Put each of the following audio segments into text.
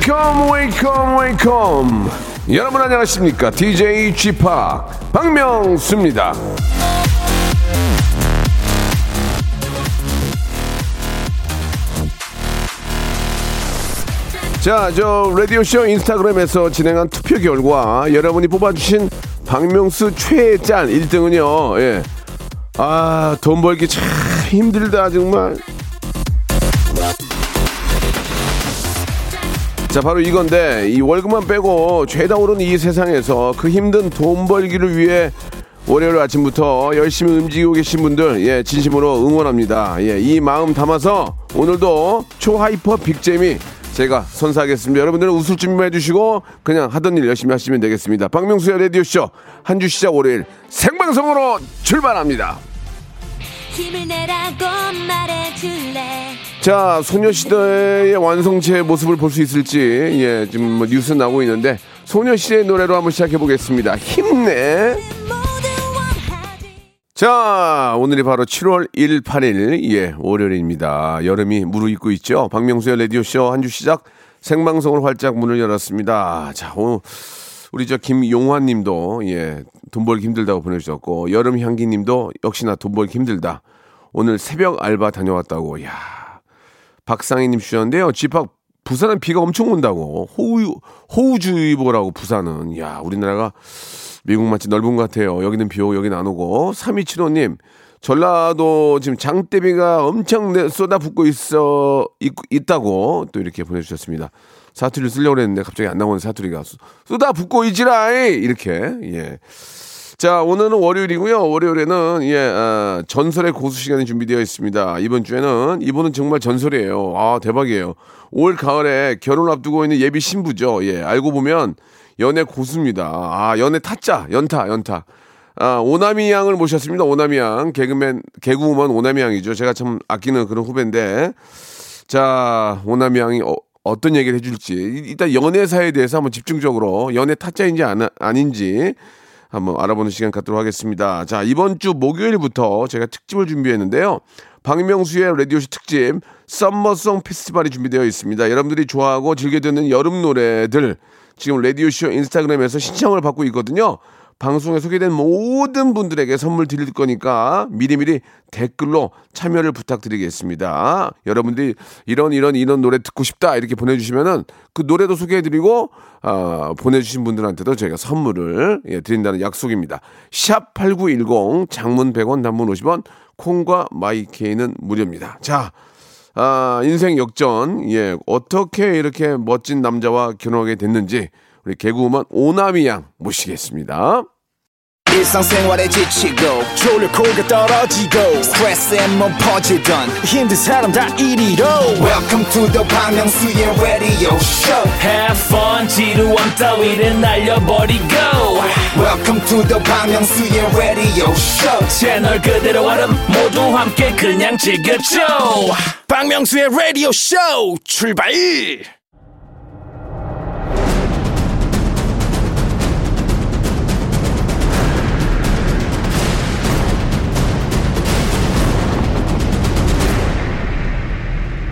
Welcome, welcome, welcome. 여러분 안녕하십니까? DJ Chip 박명수입니다. 자, 저 라디오쇼 인스타그램에서 진행한 투표 결과 여러분이 뽑아주신 박명수 최애 짠 1등은요, 예. 아, 돈 벌기 참 힘들다, 정말. 자, 바로 이건데, 이 월급만 빼고 죄다 오른 이 세상에서 그 힘든 돈 벌기를 위해 월요일 아침부터 열심히 움직이고 계신 분들, 예, 진심으로 응원합니다. 예, 이 마음 담아서 오늘도 초하이퍼 빅잼이 제가 선사하겠습니다. 여러분들은 웃을 준비만 해주시고 그냥 하던 일 열심히 하시면 되겠습니다. 박명수의 라디오 쇼 한 주 시작 월요일 생방송으로 출발합니다. 힘을 내라고 말해줄래 자, 소녀시대의 완성체의 모습을 볼 수 있을지, 예, 지금 뭐 뉴스 나오고 있는데, 소녀시대의 노래로 한번 시작해 보겠습니다. 힘내! 자, 오늘이 바로 7월 1, 8일, 예, 월요일입니다. 여름이 무르익고 있죠. 박명수의 라디오쇼 한 주 시작 생방송을 활짝 문을 열었습니다. 자, 오늘 우리 저 김용환 님도, 예, 돈 벌기 힘들다고 보내주셨고, 여름 향기 님도 역시나 돈 벌기 힘들다. 오늘 새벽 알바 다녀왔다고, 야 박상희 님 주셨는데요. 집합 부산은 비가 엄청 온다고. 호우, 호우주의보라고 부산은. 야 우리나라가 미국 맛이 넓은 것 같아요. 여기는 비 오고 여기는 안 오고. 3275님, 전라도 지금 장대비가 엄청 내- 쏟아붓고 있어, 있, 있다고 또 이렇게 보내주셨습니다. 사투리를 쓰려고 했는데 갑자기 안 나오는 사투리가 쏟- 쏟아붓고 있지라이! 이렇게, 예. 자, 오늘은 월요일이고요. 월요일에는 예, 아, 전설의 고수 시간이 준비되어 있습니다. 이번 주에는 이분은 정말 전설이에요. 아, 대박이에요. 올 가을에 결혼 앞두고 있는 예비 신부죠. 예, 알고 보면 연애 고수입니다. 아, 연애 타짜, 연타, 연타. 아, 오나미 양을 모셨습니다. 오나미 양. 개그맨, 개그우먼 오나미 양이죠. 제가 참 아끼는 그런 후배인데. 자, 오나미 양이 어, 떤 얘기를 해줄지. 일단 연애사에 대해서 한번 집중적으로 연애 타짜인지 안, 아닌지 한번 알아보는 시간 갖도록 하겠습니다. 자, 이번 주 목요일부터 제가 특집을 준비했는데요. 박명수의 라디오쇼 특집 썸머송 페스티벌이 준비되어 있습니다. 여러분들이 좋아하고 즐겨 듣는 여름 노래들 지금 라디오쇼 인스타그램에서 신청을 받고 있거든요. 방송에 소개된 모든 분들에게 선물 드릴 거니까 미리미리 댓글로 참여를 부탁드리겠습니다. 여러분들이 이런 이런 이런 노래 듣고 싶다 이렇게 보내주시면은 그 노래도 소개해드리고 아, 보내주신 분들한테도 저희가 선물을 예, 드린다는 약속입니다. 샵 #8910 장문 100원, 단문 50원, 콩과 마이케이는 무료입니다. 자. 아, 인생 역전, 예, 어떻게 이렇게 멋진 남자와 결혼하게 됐는지, 우리 개그우먼 오나미 양 모시겠습니다. 일상생활에 지치고, 졸려 코가 떨어지고, 스트레스에 몸 퍼지던, 힘든 사람 다 이리로. welcome to the Bang Myung-soo's radio show Have fun 지루함 따위를 날려버리고 welcome to the Bang Myung-soo's radio show 채널 그대로 얼음 모두 함께 그냥 즐겨줘 박명수의 radio show 출발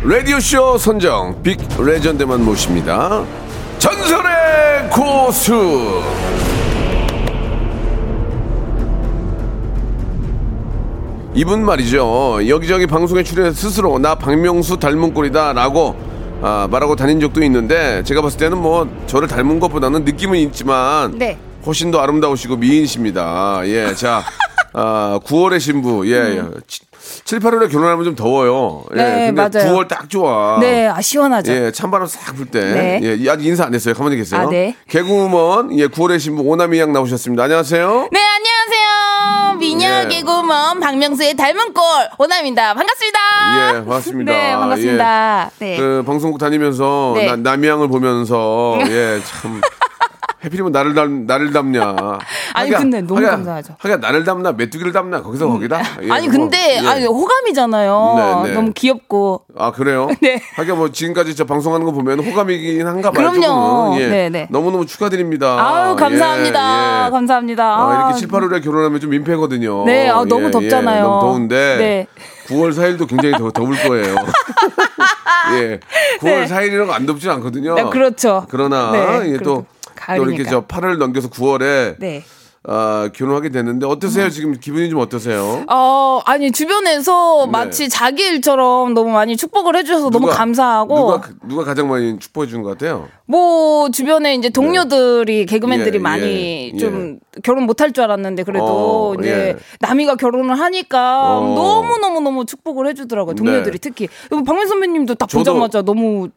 라디오쇼 선정 빅 레전드만 모십니다. 전설의 고수! 이분 말이죠. 여기저기 방송에 출연해서 스스로 나 박명수 닮은 꼴이다 라고 아, 말하고 다닌 적도 있는데 제가 봤을 때는 뭐 저를 닮은 것보다는 느낌은 있지만 네. 훨씬 더 아름다우시고 미인이십니다. 예, 자, 아, 9월의 신부, 예, 예. 7, 8월에 결혼하면 좀 더워요. 예, 음. 네, 근데 맞아요. 9월 딱 좋아. 네, 아, 시원하죠. 예, 찬바람 싹 불 때. 네. 예, 아직 인사 안 했어요. 가만히 계세요. 아, 네. 개그우먼, 예, 9월의 신부 오나미 양 나오셨습니다. 안녕하세요. 네, 안녕하세요. 미녀 예. 개그우먼 박명수의 닮은 꼴 오남입니다. 반갑습니다. 예, 반갑습니다. 네, 반갑습니다. 네. 그 방송국 다니면서 네. 나, 남양을 보면서 예, 참 해필이면 나를 닮 나를 닮냐. 아니, 근데 너무 감사하죠. 하긴 나를 담나 메뚜기를 담나 거기서 거기다. 예, 아니 뭐, 근데 예. 아니 호감이잖아요. 네, 네. 너무 귀엽고. 아 그래요? 네. 하긴 뭐 지금까지 저 방송하는 거 보면 호감이긴 한가 봐요. 그럼요. 조금은. 예. 네, 네. 너무 너무 축하드립니다. 아유 감사합니다. 예, 예. 감사합니다. 아, 아, 이렇게 7, 8월에 결혼하면 좀 민폐거든요. 네, 아, 너무 덥잖아요. 너무 더운데 네. 9월 4일도 굉장히 더 더울 거예요. 예. 9월 네. 4일이라고 안 덥진 않거든요. 네, 그렇죠. 그러나 네, 이게 또, 또 이렇게. 저 8월 넘겨서 9월에 네. 아, 결혼하게 됐는데 어떠세요? 지금 기분이 좀 어떠세요? 어, 아니, 주변에서 네. 마치 자기 일처럼 너무 많이 축복을 해주셔서 너무 누가- 감사하고, 누가 누가 가장 많이 축복해 주는 것 같아요? 뭐, 주변에 이제 동료들이, 개그맨들이 예, 많이 예, 좀 결혼 못할 줄 알았는데, 그래도 어, 이제 예. 남이가 결혼을 하니까 어. 너무 너무 너무 축복을 해주더라고요. 동료들이 네. 특히. 박민 선배님도 딱 저도- 보자마자 너무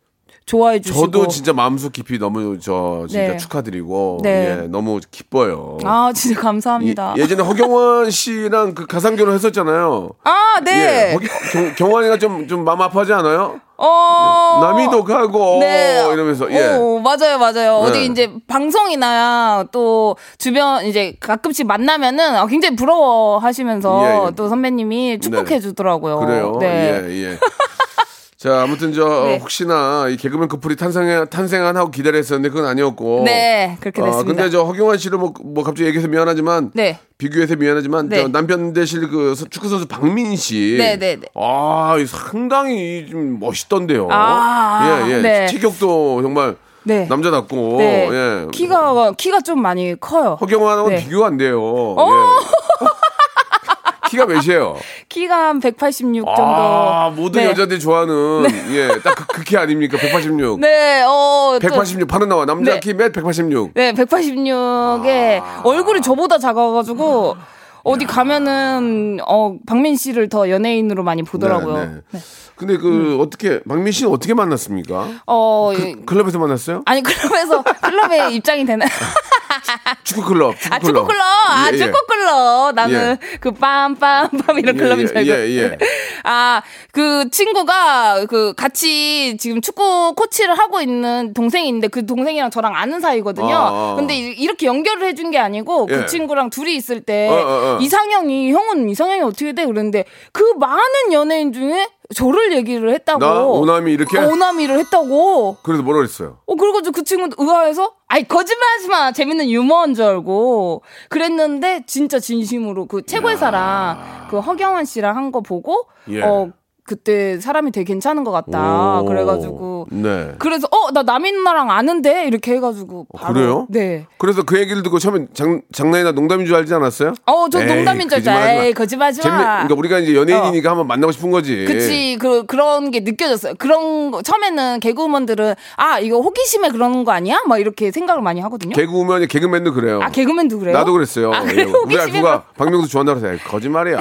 좋아해 주시고. 저도 진짜 마음속 깊이 너무 저 진짜 네. 축하드리고 네. 예, 너무 기뻐요. 아, 진짜 감사합니다. 예, 전에 허경환 씨랑 그 가상 결혼했었잖아요. 아, 네. 예, 허기- 경, 경환이가 좀, 좀 마음 아파하지 않아요? 어. 남이도 가고 이러면서 예. 어, 맞아요, 맞아요. 네. 어디 이제 방송이나 또 주변 이제 가끔씩 만나면은 어, 굉장히 부러워하시면서 예, 예. 또 선배님이 축복해 주더라고요. 그래요. 네. 예, 예. 자, 아무튼 저 네. 혹시나 이 개그맨 커플이 탄생 탄생한 하고 기다렸었는데 그건 아니었고. 네, 그렇게 어, 됐습니다. 근데 저 허경환 씨를 뭐, 뭐 갑자기 얘기해서 미안하지만 네. 비교해서 미안하지만 네. 저 남편 되실 그 서- 축구 선수 박민 씨. 네, 네, 네. 아, 이 상당히 좀 멋있던데요. 아, 예, 예. 네. 체격도 정말 네. 남자답고. 네. 예. 키가 키가 좀 많이 커요. 허경환하고는 네. 어! 비교가 안 돼요. 예. 키가 몇이에요? 키가 한 186 정도. 아, 모든 네. 여자들이 좋아하는 예, 딱 그, 그 키 아닙니까? 186. 네, 어, 또- 186 바로 나와. 남자 네. 키 몇? 186. 네, 186에 아. 얼굴이 저보다 작아가지고 어디 가면은 어 박민 씨를 더 연예인으로 많이 보더라고요. 네, 네. 근데 그 어떻게 박민 씨는 어떻게 만났습니까? 어 그, 예. 클럽에서 만났어요? 아니 클럽에서 클럽에 입장이 되나? 축구 클럽. 축구 아 축구 클럽, 아 예, 예. 축구 클럽. 나는 그 빰빰빰 이런 예, 클럽인 예, 줄 알고. 예, 예. 아그 친구가 그 같이 지금 축구 코치를 하고 있는 동생이 있는데 그 동생이랑 저랑 아는 사이거든요. 아, 아. 근데 이- 이렇게 연결을 해준 게 아니고 예. 그 친구랑 둘이 있을 때 어. 이상형이 형은 이상형이 어떻게 돼? 그랬는데 그 많은 연예인 중에 저를 얘기를 했다고. 나? 오남이 이렇게? 어, 오남이를 했다고. 그래서 뭐라 그랬어요? 어, 그래가지고 그 친구는 의아해서, 아이, 거짓말 하지 마. 재밌는 유머인 줄 알고. 그랬는데, 진짜 진심으로 그 최고의 사랑, 그 허경환 씨랑 한 거 보고, 예. 어, 그때 사람이 되게 괜찮은 것 같다. 오. 그래가지고. 네. 그래서, 어, 나 남인 누나랑 아는데? 이렇게 해가지고. 바로. 그래요? 네. 그래서 그 얘기를 듣고 처음에 장, 장난이나 농담인 줄 알지 않았어요? 어, 저 에이, 농담인 줄. 마. 에이, 거짓말 하지 마. 재밌, 그러니까 우리가 이제 연예인이니까 한번 만나고 싶은 거지. 그치, 그, 그런 게 느껴졌어요. 그런 거, 처음에는 개그우먼들은, 아, 이거 호기심에 그러는 거 아니야? 막 이렇게 생각을 많이 하거든요. 개그우먼이 개그맨도 그래요. 아, 개그맨도 그래요? 나도 그랬어요. 아, 예. 그래, 우리. 와이프가 박명수 좋아한다고 해서 거짓말이야.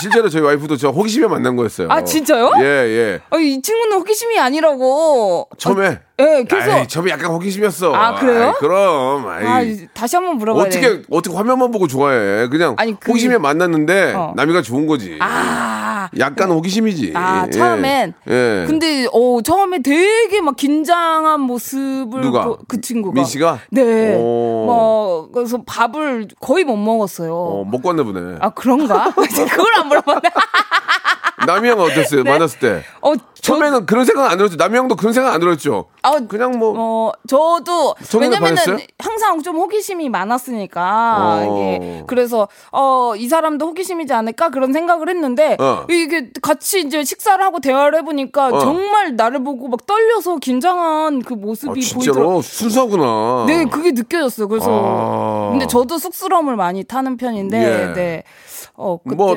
실제로 저희 와이프도 저 호기심에 만난 거였어요. 아, 진짜요? 예, 예. 아, 이 친구는 호기심이 아니라고. 처음에 예, 계속. 아이, 처음에 약간 호기심이었어. 아, 그래요? 아이, 그럼. 아이. 아, 다시 한번 물어봐야 돼. 어떻게 어떻게 화면만 보고 좋아해? 그냥 아니, 그- 호기심에 만났는데 어. 남이가 좋은 거지. 아. 약간 호기심이지. 아, 예. 처음엔. 예. 근데, 어, 처음에 되게 막 긴장한 모습을. 누가? 보- 그 친구가. 민 씨가? 네. 오. 뭐, 그래서 밥을 거의 못 먹었어요. 어, 먹고 왔나 보네. 아, 그런가? 그걸 안 물어봤네. 남이 형은 어땠어요? 만났을 때. 어, 저, 처음에는 그런 생각 안 들었죠. 남이 형도 그런 생각 안 들었죠. 아, 그냥 뭐 어, 저도 왜냐면은 반했어요? 항상 좀 호기심이 많았으니까 어. 이게 그래서 어, 이 사람도 호기심이지 않을까 그런 생각을 했는데 어. 이게 같이 이제 식사를 하고 대화를 해 보니까 어. 정말 나를 보고 막 떨려서 긴장한 그 아, 모습이 진짜로 보이더라고요. 순수하구나. 네, 그게 느껴졌어요. 그래서 아. 근데 저도 쑥스러움을 많이 타는 편인데 예. 네. 어, 그때 뭐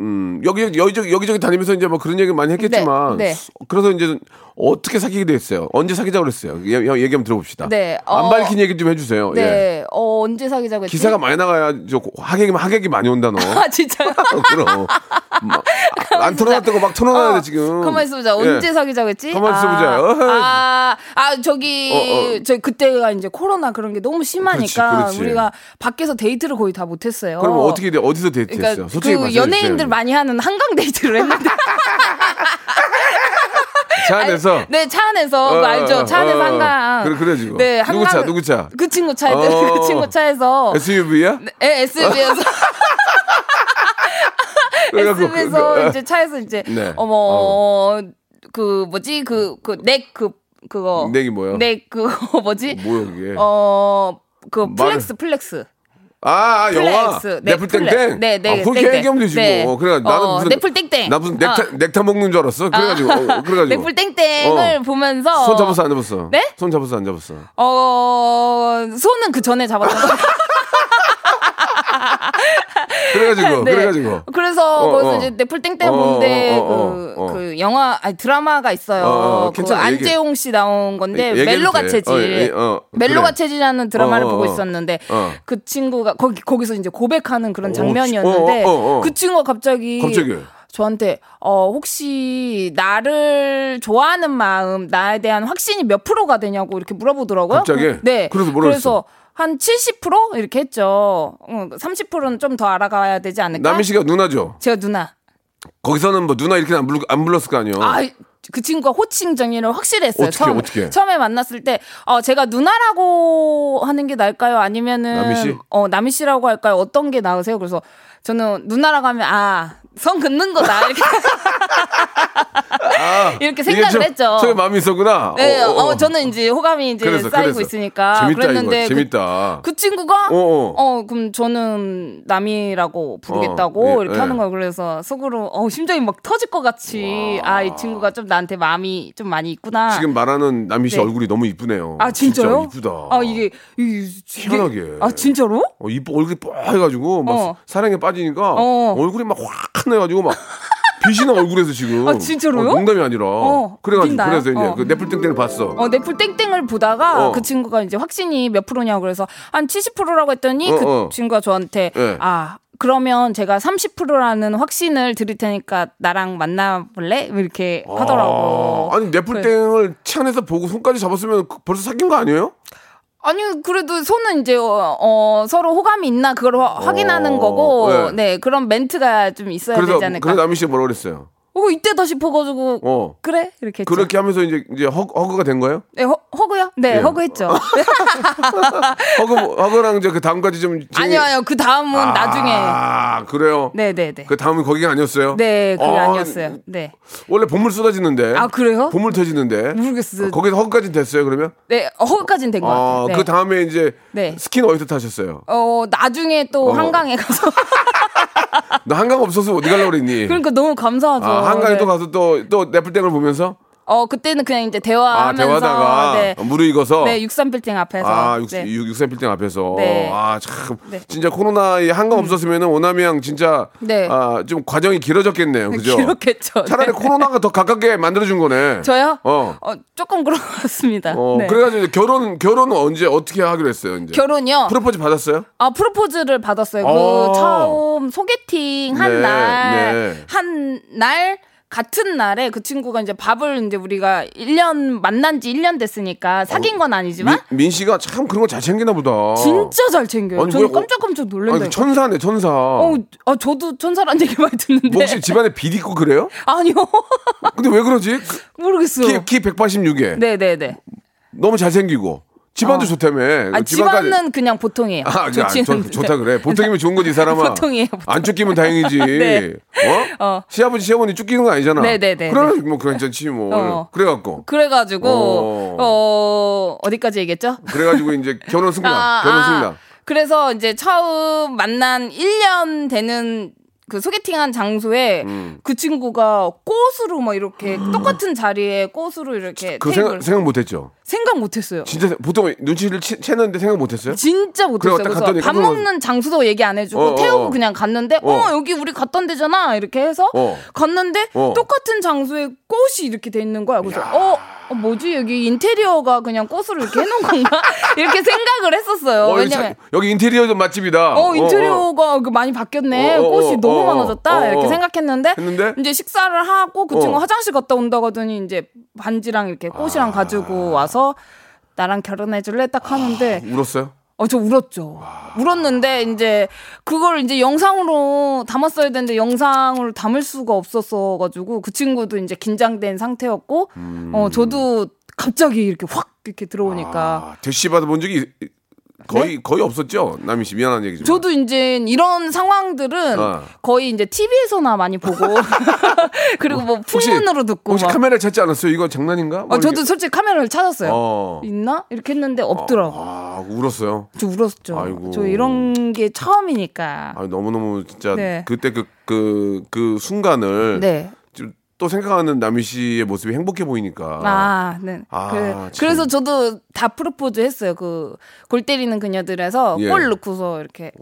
음, 여기 여기저기 여기저기 다니면서 이제 뭐 그런 얘기 많이 했겠지만 네, 네. 그래서 이제 어떻게 사귀게 됐어요? 언제 사귀자고 그랬어요? 얘, 얘- 얘기 한번 들어봅시다. 네, 안 어, 밝힌 얘기 좀 해주세요. 네. 예. 어, 언제 사귀자고 했지? 기사가 많이 나가야 저 하객이 하객이 많이 온다 너. 아, 진짜요? 그럼 막, 안 털어놨던 거 막 털어놔야 돼 지금. 가만 있어보자. 예. 언제 사귀자고 했지? 가만히 있어보자. 아. 아, 아, 저기, 어, 어. 저 그때가 이제 코로나 그런 게 너무 심하니까 그렇지, 그렇지. 우리가 밖에서 데이트를 거의 다 못했어요. 그럼 어떻게 돼? 어디서 데이트했어요? 그러니까 솔직히 그 연예인들 주세요. 많이 하는 한강 데이트를 했는데. 차 안에서? 아니, 네, 차 안에서. 어, 그거 알죠? 차 안에서 어, 어. 한강. 그래, 그래가지고. 네, 누구 차, 누구 차? 그 친구 차에, 어. 그 친구 차에서. SUV야? 네. 그래갖고 SUV에서 그- 이제 차에서 이제, 네. 어머, 그, 뭐지, 그, 그, 넥, 그, 그거. 넥이 뭐야? 넥, 그거 뭐지? 뭐야, 그게? 어, 그, 플렉스, 플렉스. 아, 아, 영화. 네, 넷플땡땡? 플렉. 네, 네, 아, 그렇게 땡땡. 얘기하면 되지 네. 뭐. 그래, 나는 어, 무슨. 넷플땡땡. 나 무슨 넥타, 어. 넥타 먹는 줄 알았어. 그래가지고. 어, 그래가지고. 넷플땡땡을 어. 보면서. 손 잡았어, 안 잡았어? 네? 손 잡았어, 안 잡았어? 어, 손은 그 전에 잡았던 거. 그래가지고, 네. 그래가지고. 그래서 어, 거기서 어. 이제 어, 보는데 어, 어, 그, 어, 어. 그 영화 아니 드라마가 있어요. 어, 어, 그 괜찮아, 얘기- 안재홍 씨 나온 건데 멜로가 돼. 체질. 멜로가. 체질이라는 드라마를 보고 어. 있었는데 어. 그 친구가 거기 거기서 이제 고백하는 그런 어, 장면이었는데. 그 친구가 갑자기 갑자기. 저한테 어 혹시 나를 좋아하는 마음 나에 대한 확신이 몇 프로가 되냐고 이렇게 물어보더라고요. 갑자기? 네. 그래서 뭐라 그래서 한 70% 이렇게 했죠. 어, 30%는 좀 더 알아가야 되지 않을까? 남희 씨가 누나죠? 제가 누나. 거기서는 뭐 누나 이렇게 안, 불, 안 불렀을 거 아니에요? 아, 그 친구가 호칭 정의를 확실히 했어요. 어떻게, 처음에. 어떻게? 처음에 만났을 때, 어, 제가 누나라고 하는 게 나을까요? 아니면은, 남희 씨? 어, 남희 씨라고 할까요? 어떤 게 나으세요? 그래서 저는 누나라고 하면, 아, 성 긋는 거다. 이렇게, 이렇게 이게 생각을 좀 했죠. 처음에 마음이 있었구나. 네, 어, 어, 어, 어. 저는 이제 호감이 이제 그래서, 쌓이고 그래서. 있으니까. 재밌다, 그랬는데. 그- 재밌다. 그 친구가 어, 어, 어. 그럼 저는 남이라고 부르겠다고 어, 예, 이렇게 예. 하는 거예요. 그래서 속으로 어 심장이 막 터질 것 같이 아 이 친구가 좀 나한테 마음이 좀 많이 있구나. 지금 말하는 남희 씨 네. 얼굴이 너무 이쁘네요. 아 진짜요? 진짜 이쁘다. 아 이게 이게 희한하게. 아 진짜로? 어, 이뻐 얼굴이 뽀해가지고 막 어. 사랑에 빠지니까 어. 얼굴이 막 확 해가지고 막 빛이 나 얼굴에서 지금. 아, 진짜로요? 어, 농담이 아니라. 어, 그래가지고 빛나요? 그래서 이제 어. 그 넷플땡땡을 봤어. 어, 넷플 땡땡을 보다가 어. 그 친구가 이제 확신이 몇 프로냐고 그래서 한 70%라고 했더니 어, 그 어. 친구가 저한테 네. 아 그러면 제가 30%라는 확신을 드릴 테니까 나랑 만나볼래? 이렇게 하더라고. 아, 아니 넷플땡을 차 안에서 보고 손까지 잡았으면 그- 벌써 사귄 거 아니에요? 아니 그래도 손은 이제 어, 어, 서로 호감이 있나 그걸 화- 확인하는 거고 네. 네. 그런 멘트가 좀 있어야 그래서 되지 않을까. 그래서 남희 씨가 뭐라 그랬어요? 어 이때다 싶어가지고 어. 그래 이렇게 했죠. 그렇게 하면서 이제 이제 허, 허그가 된 거예요? 네, 허, 허그요? 네 예. 허그했죠. 허그 허그랑 이제 그 다음까지 좀 진행이- 아니요 아니요 그 다음은 아, 나중에. 그래요. 네네네. 그 다음은 거기가 아니었어요? 네 그게 아, 아니었어요. 네. 원래 봇물 쏟아지는데. 아, 그래요? 봇물 터지는데. 모르겠어요. 거기서 hug까지 됐어요, 그러면? 네 hug까지는 된것 아, 같아요. 네. 그 다음에 이제 네. 키슨 어디서 하셨어요? 어 나중에 또 어. 한강에 가서 너 한강 없어서 어디 가려고 그랬니? 그러니까 너무 감사하죠. 아, 한강에 네. 또 가서 또, 또 넷플땡을 보면서? 어 그때는 그냥 이제 아, 대화하면서 대화하다가 네. 무르익어서? 네, 63 빌딩 앞에서. 아, 육, 네. 육, 육삼 빌딩 앞에서. 네. 아, 참. 네. 진짜 코로나에 한강 없었으면은 오나미 양 진짜. 네. 아, 좀 과정이 길어졌겠네요. 그죠? 그렇겠죠. 차라리 네. 코로나가 더 가깝게 만들어 준 거네. 저요? 어. 조금 그런 것 같습니다. 어, 네. 그래 가지고 이제 결혼, 결혼은 언제, 어떻게 하기로 했어요, 이제? 결혼이요? 프로포즈 받았어요? 아, 프로포즈를 받았어요. 어. 그 처음 소개팅 한 네, 날, 네. 한 날, 같은 날에 그 친구가 이제 밥을 이제 우리가 1년 만난 지 1년 됐으니까 사귄 건 아니지만 민, 민 씨가 참 그런 거 잘 챙기나 보다. 진짜 잘 챙겨요. 아니, 저는 어, 깜짝깜짝 놀란다. 아니, 천사네, 천사. 어, 아, 저도 천사란 얘기 많이 듣는데. 뭐 혹시 집안에 빚 있고 그래요? 아니요. 근데 왜 그러지? 그- 모르겠어요. 키, 키 186에. 네네네. 너무 잘 생기고. 집안도 어. 좋다며. 아, 집안까지- 집안은 그냥 보통이에요. 아, 좋, 좋다 그래. 보통이면 좋은 거지, 이 사람아. 보통이에요, 보통. 안 쫓기면 다행이지. 네. 어? 어. 시아버지, 시어머니 쫓기는 거 아니잖아. 네네네. 그러면 뭐 괜찮지, 뭐. 어. 그래갖고. 그래가지고 어. 어, 어디까지 얘기했죠? 그래가지고 이제 결혼 승낙. 아, 결혼 아. 승낙. 그래서 이제 처음 만난 1년 되는 그 소개팅한 장소에 음. 그 친구가 꽃으로 막 이렇게 똑같은 자리에 꽃으로 이렇게 그 생각, 생각 못 했죠. 생각 못했어요. 진짜 세- 보통 눈치를 채, 채는데 생각 못 했어요? 진짜 못했어요. 그래요, 딱 그래서 밥 먹는 장소도 얘기 안 해주고 어, 어, 태우고 어. 그냥 갔는데 어. 어. 여기 우리 갔던 데잖아 이렇게 해서 어. 갔는데 어. 똑같은 장소에 꽃이 이렇게 돼 있는 거야. 그래서 어, 어, 뭐지 여기 인테리어가 그냥 꽃으로 이렇게 해놓은 건가 이렇게 생각을 했었어요. 어, 여기, 왜냐면 자- 여기 인테리어 맛집이다. 어, 인테리어가 그 많이 바뀌었네. 꽃이 어, 너무 어, 많아졌다. 어, 이렇게 어. 생각했는데 했는데? 이제 식사를 하고 그 친구 어. 화장실 갔다 온다고 하더니 이제 반지랑 이렇게 꽃이랑 아. 가지고 와서 나랑 결혼해 줄래 딱 하는데 울었어요? 어, 저 울었죠. 울었는데, 이제, 그걸 이제 영상으로 담았어야 되는데, 영상을 담을 수가 없었어가지고, 그 친구도 이제 긴장된 상태였고, 어, 저도 갑자기 이렇게 확 이렇게 들어오니까. 아, 대시 받아본 적이 거의 거의 없었죠. 남희 씨 미안한 얘기지만. 네? 저도 이제 이런 상황들은 어. 거의 이제 TV에서나 많이 보고, 그리고 뭐 혹시- 풍문으로 듣고. 혹시 막. 카메라 찾지 않았어요? 이거 장난인가? 뭐 어, 저도 이렇게- 솔직히 카메라를 찾았어요. 어. 있나? 이렇게 했는데 없더라고. 아 울었어요. 저 울었죠. 아이고. 저 이런 게 처음이니까. 아 너무 너무 진짜 네. 그때 그 그 그 순간을 네. 좀또 생각하는 남희 씨의 모습이 행복해 보이니까. 아, 네. 아, 그래, 참. 그래서 저도 다 프로포즈 했어요. 그, 골 때리는 그녀들에서 예. 골 넣고서 이렇게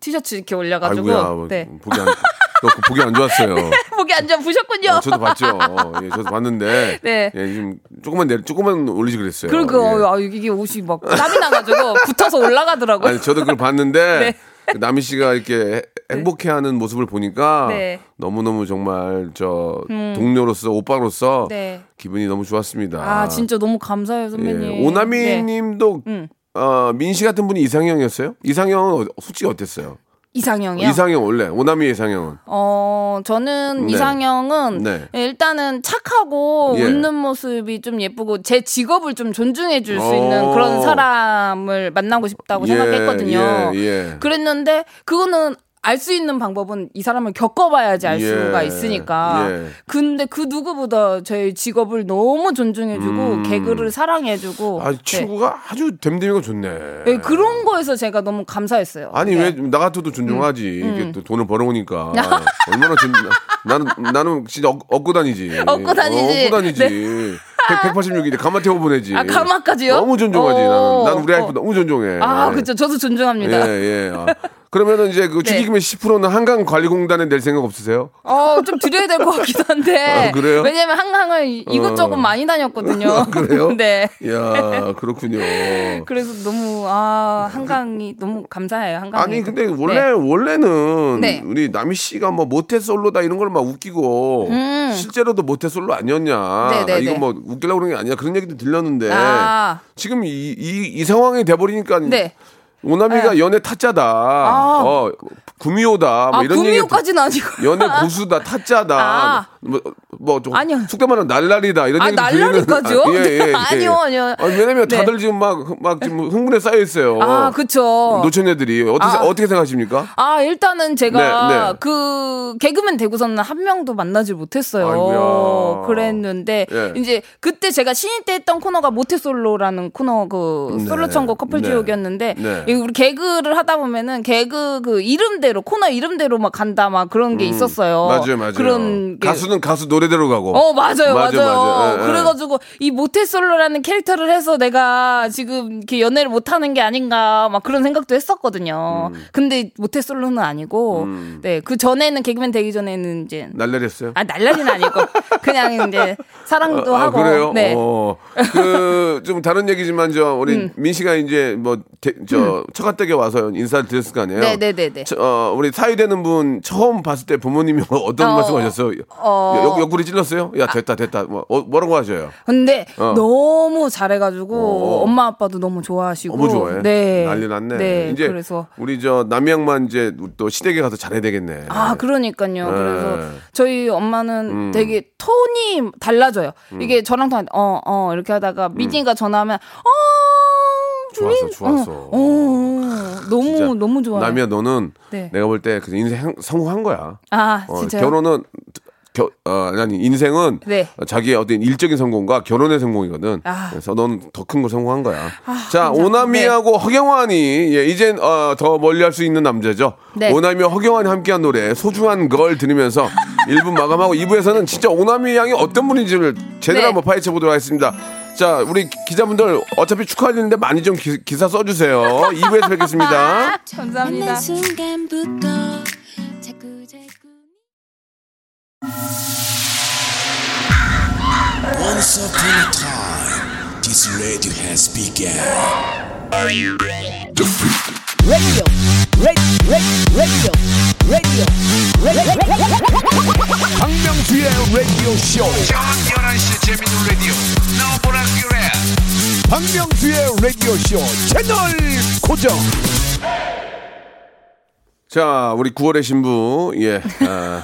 티셔츠 이렇게 올려가지고. 아이고야, 뭐, 네. 보기 안, 너 보기 안 좋았어요. 목이 안 좋아 보셨군요. 어, 저도 봤죠. 어, 예, 저도 봤는데. 네. 예, 좀 조금만 내, 조금만 올리지 그랬어요. 그러니까 예. 아, 이게 옷이 막 땀이 나가지고 붙어서 올라가더라고요. 아니 저도 그걸 봤는데 네. 그 남희 씨가 이렇게 행복해하는 모습을 보니까 네. 음. 너무 너무 정말 저 동료로서 오빠로서 네. 기분이 너무 좋았습니다. 아, 진짜 너무 감사해요, 선배님. 예. 오나미님도 음. 어, 민씨 같은 분이 이상형이었어요? 이상형은 어- 솔직히 어땠어요? 이상형이요? 이상형 원래 오나미 이상형은 어, 저는 네. 이상형은 네. 일단은 착하고 예. 웃는 모습이 좀 예쁘고 제 직업을 좀 존중해 줄수 어. 있는 그런 사람을 만나고 싶다고 생각했거든요. 예, 예. 그랬는데 그거는 알 수 있는 방법은 이 사람을 겪어봐야지 알 예, 수가 있으니까. 예. 근데 그 누구보다 제 직업을 너무 존중해주고 개그를 사랑해주고. 음. 아 네. 친구가 아주 됨됨이가 좋네. 네, 그런 거에서 제가 너무 감사했어요. 아니 네. 왜 나 같아도 존중하지 음, 이게 또 돈을 벌어오니까 얼마나 존 나는 나는 진짜 업, 업고 다니지 업고 다니지. 업고 다니지 186일에 가마 태워 보내지 아, 가마까지요? 너무 존중하지 나는 어, 나는 우리 어. 너무 존중해 아, 예. 그렇죠. 저도 존중합니다. 예, 예. 아. 그러면은 이제 그 네. 축의금의 10%는 한강 관리공단에 낼 생각 없으세요? 어, 좀 드려야 될 것 같기도 한데. 아, 그래요? 왜냐면 한강을 이- 이것저것 어. 많이 다녔거든요. 그래요? 네. 이야, 그렇군요. 그래서 너무, 아, 한강이 너무 감사해요. 한강이. 아니 근데 원래 네. 원래는 네. 우리 남희 씨가 뭐 모태 솔로다 이런 걸 막 웃기고 실제로도 모태 솔로 아니었냐 음. 네, 네, 아, 이거 네. 뭐 웃기려고 그런 게 아니야 그런 얘기도 들렸는데 아. 지금 이, 이, 이 상황이 돼버리니까 네. 오나미가 연애 타짜다. 어 구미호다 뭐 아, 이런 얘기 구미호까지는 아니고. 연애 고수다 타짜다 아. 뭐뭐좀 아니요. 속된 말로 날라리다 이런 아, 얘기 날라리까지요? 아니요, 아니요. 아니, 왜냐면 네. 다들 지금 막막 지금 흥분에 쌓여 있어요. 아, 그쵸. 노처녀들이 어떻게 아. 어떻게 생각하십니까? 아, 일단은 제가 네, 네. 그 개그맨 되고서는 한 명도 만나질 못했어요. 아이고야. 그랬는데 예. 이제 그때 제가 신인 때 했던 코너가 모태솔로라는 코너 그 네. 솔로 천국 커플 네. 지옥이었는데 네. 이 우리 개그를 하다 보면은 개그 그 이름대로 코너 이름대로 막 간다 막 그런 게 있었어요. 음. 맞아요, 맞아요. 그런 게 가수는 가수 노래대로 가고. 어 맞아요 맞아, 맞아요. 맞아. 예, 예. 그래가지고 이 모태솔로라는 캐릭터를 해서 내가 지금 이렇게 연애를 못하는 게 아닌가 막 그런 생각도 했었거든요. 음. 근데 모태솔로는 아니고 네그 전에는 개그맨 되기 전에는 이제 날라렸어요. 아 날라리는 아니고 그냥 이제 사랑도 아, 하고 그래요? 네. 어. 그좀 다른 얘기지만 저 우리 음. 민 씨가 이제 뭐 저 처가댁에 와서 인사를 드렸을 거 아니에요. 네네네네. 저, 어, 우리 사위 되는 분 처음 봤을 때 부모님이 어떤 어, 말씀 하셨어요? 어. 옆, 옆구리 찔렀어요? 야 됐다 됐다. 뭐 어, 뭐라고 하셔요? 근데 어. 너무 잘해가지고 어. 엄마 아빠도 너무 좋아하시고 너무 좋아해. 네 난리 났네. 네 이제 그래서 우리 저 남양만 이제 또 시댁에 가서 잘해야 되겠네. 아, 그러니까요. 그래서 네. 저희 엄마는 음. 되게 톤이 달라져요. 이게 저랑 때, 어, 어, 이렇게 하다가 미진이가 전화하면, 어, 좋았어, 좋았어. 어, 어, 너무, 진짜 너무 좋아요. 남이야 너는 네. 내가 볼때그 인생 성공한 거야. 아, 어, 진짜요? 결혼은 겨, 어, 아니 인생은 네. 자기의 어떤 일적인 성공과 결혼의 성공이거든. 아. 그래서 넌 더 큰 걸 성공한 거야. 자, 감사합니다. 오나미하고 허경환이 예, 이젠 어, 더 멀리할 수 있는 남자죠. 네. 오나미와 허경환이 함께한 노래 소중한 걸 들으면서 1부 마감하고 2부에서는 진짜 오나미 양이 어떤 분인지를 제대로 네. 한번 파헤쳐 보도록 하겠습니다. 자, 우리 기자분들 어차피 축하드리는데 많이 좀 기, 기사 써주세요. 2부에서 뵙겠습니다. 감사합니다. this radio has begun. Radio, radio, radio, radio, radio. 박명수의 라디오 쇼. 저녁 11시 재밌는 라디오 너보라 그래 박명수의 라디오 쇼 채널 고정. 자, 우리 9월의 신부, 예. 아,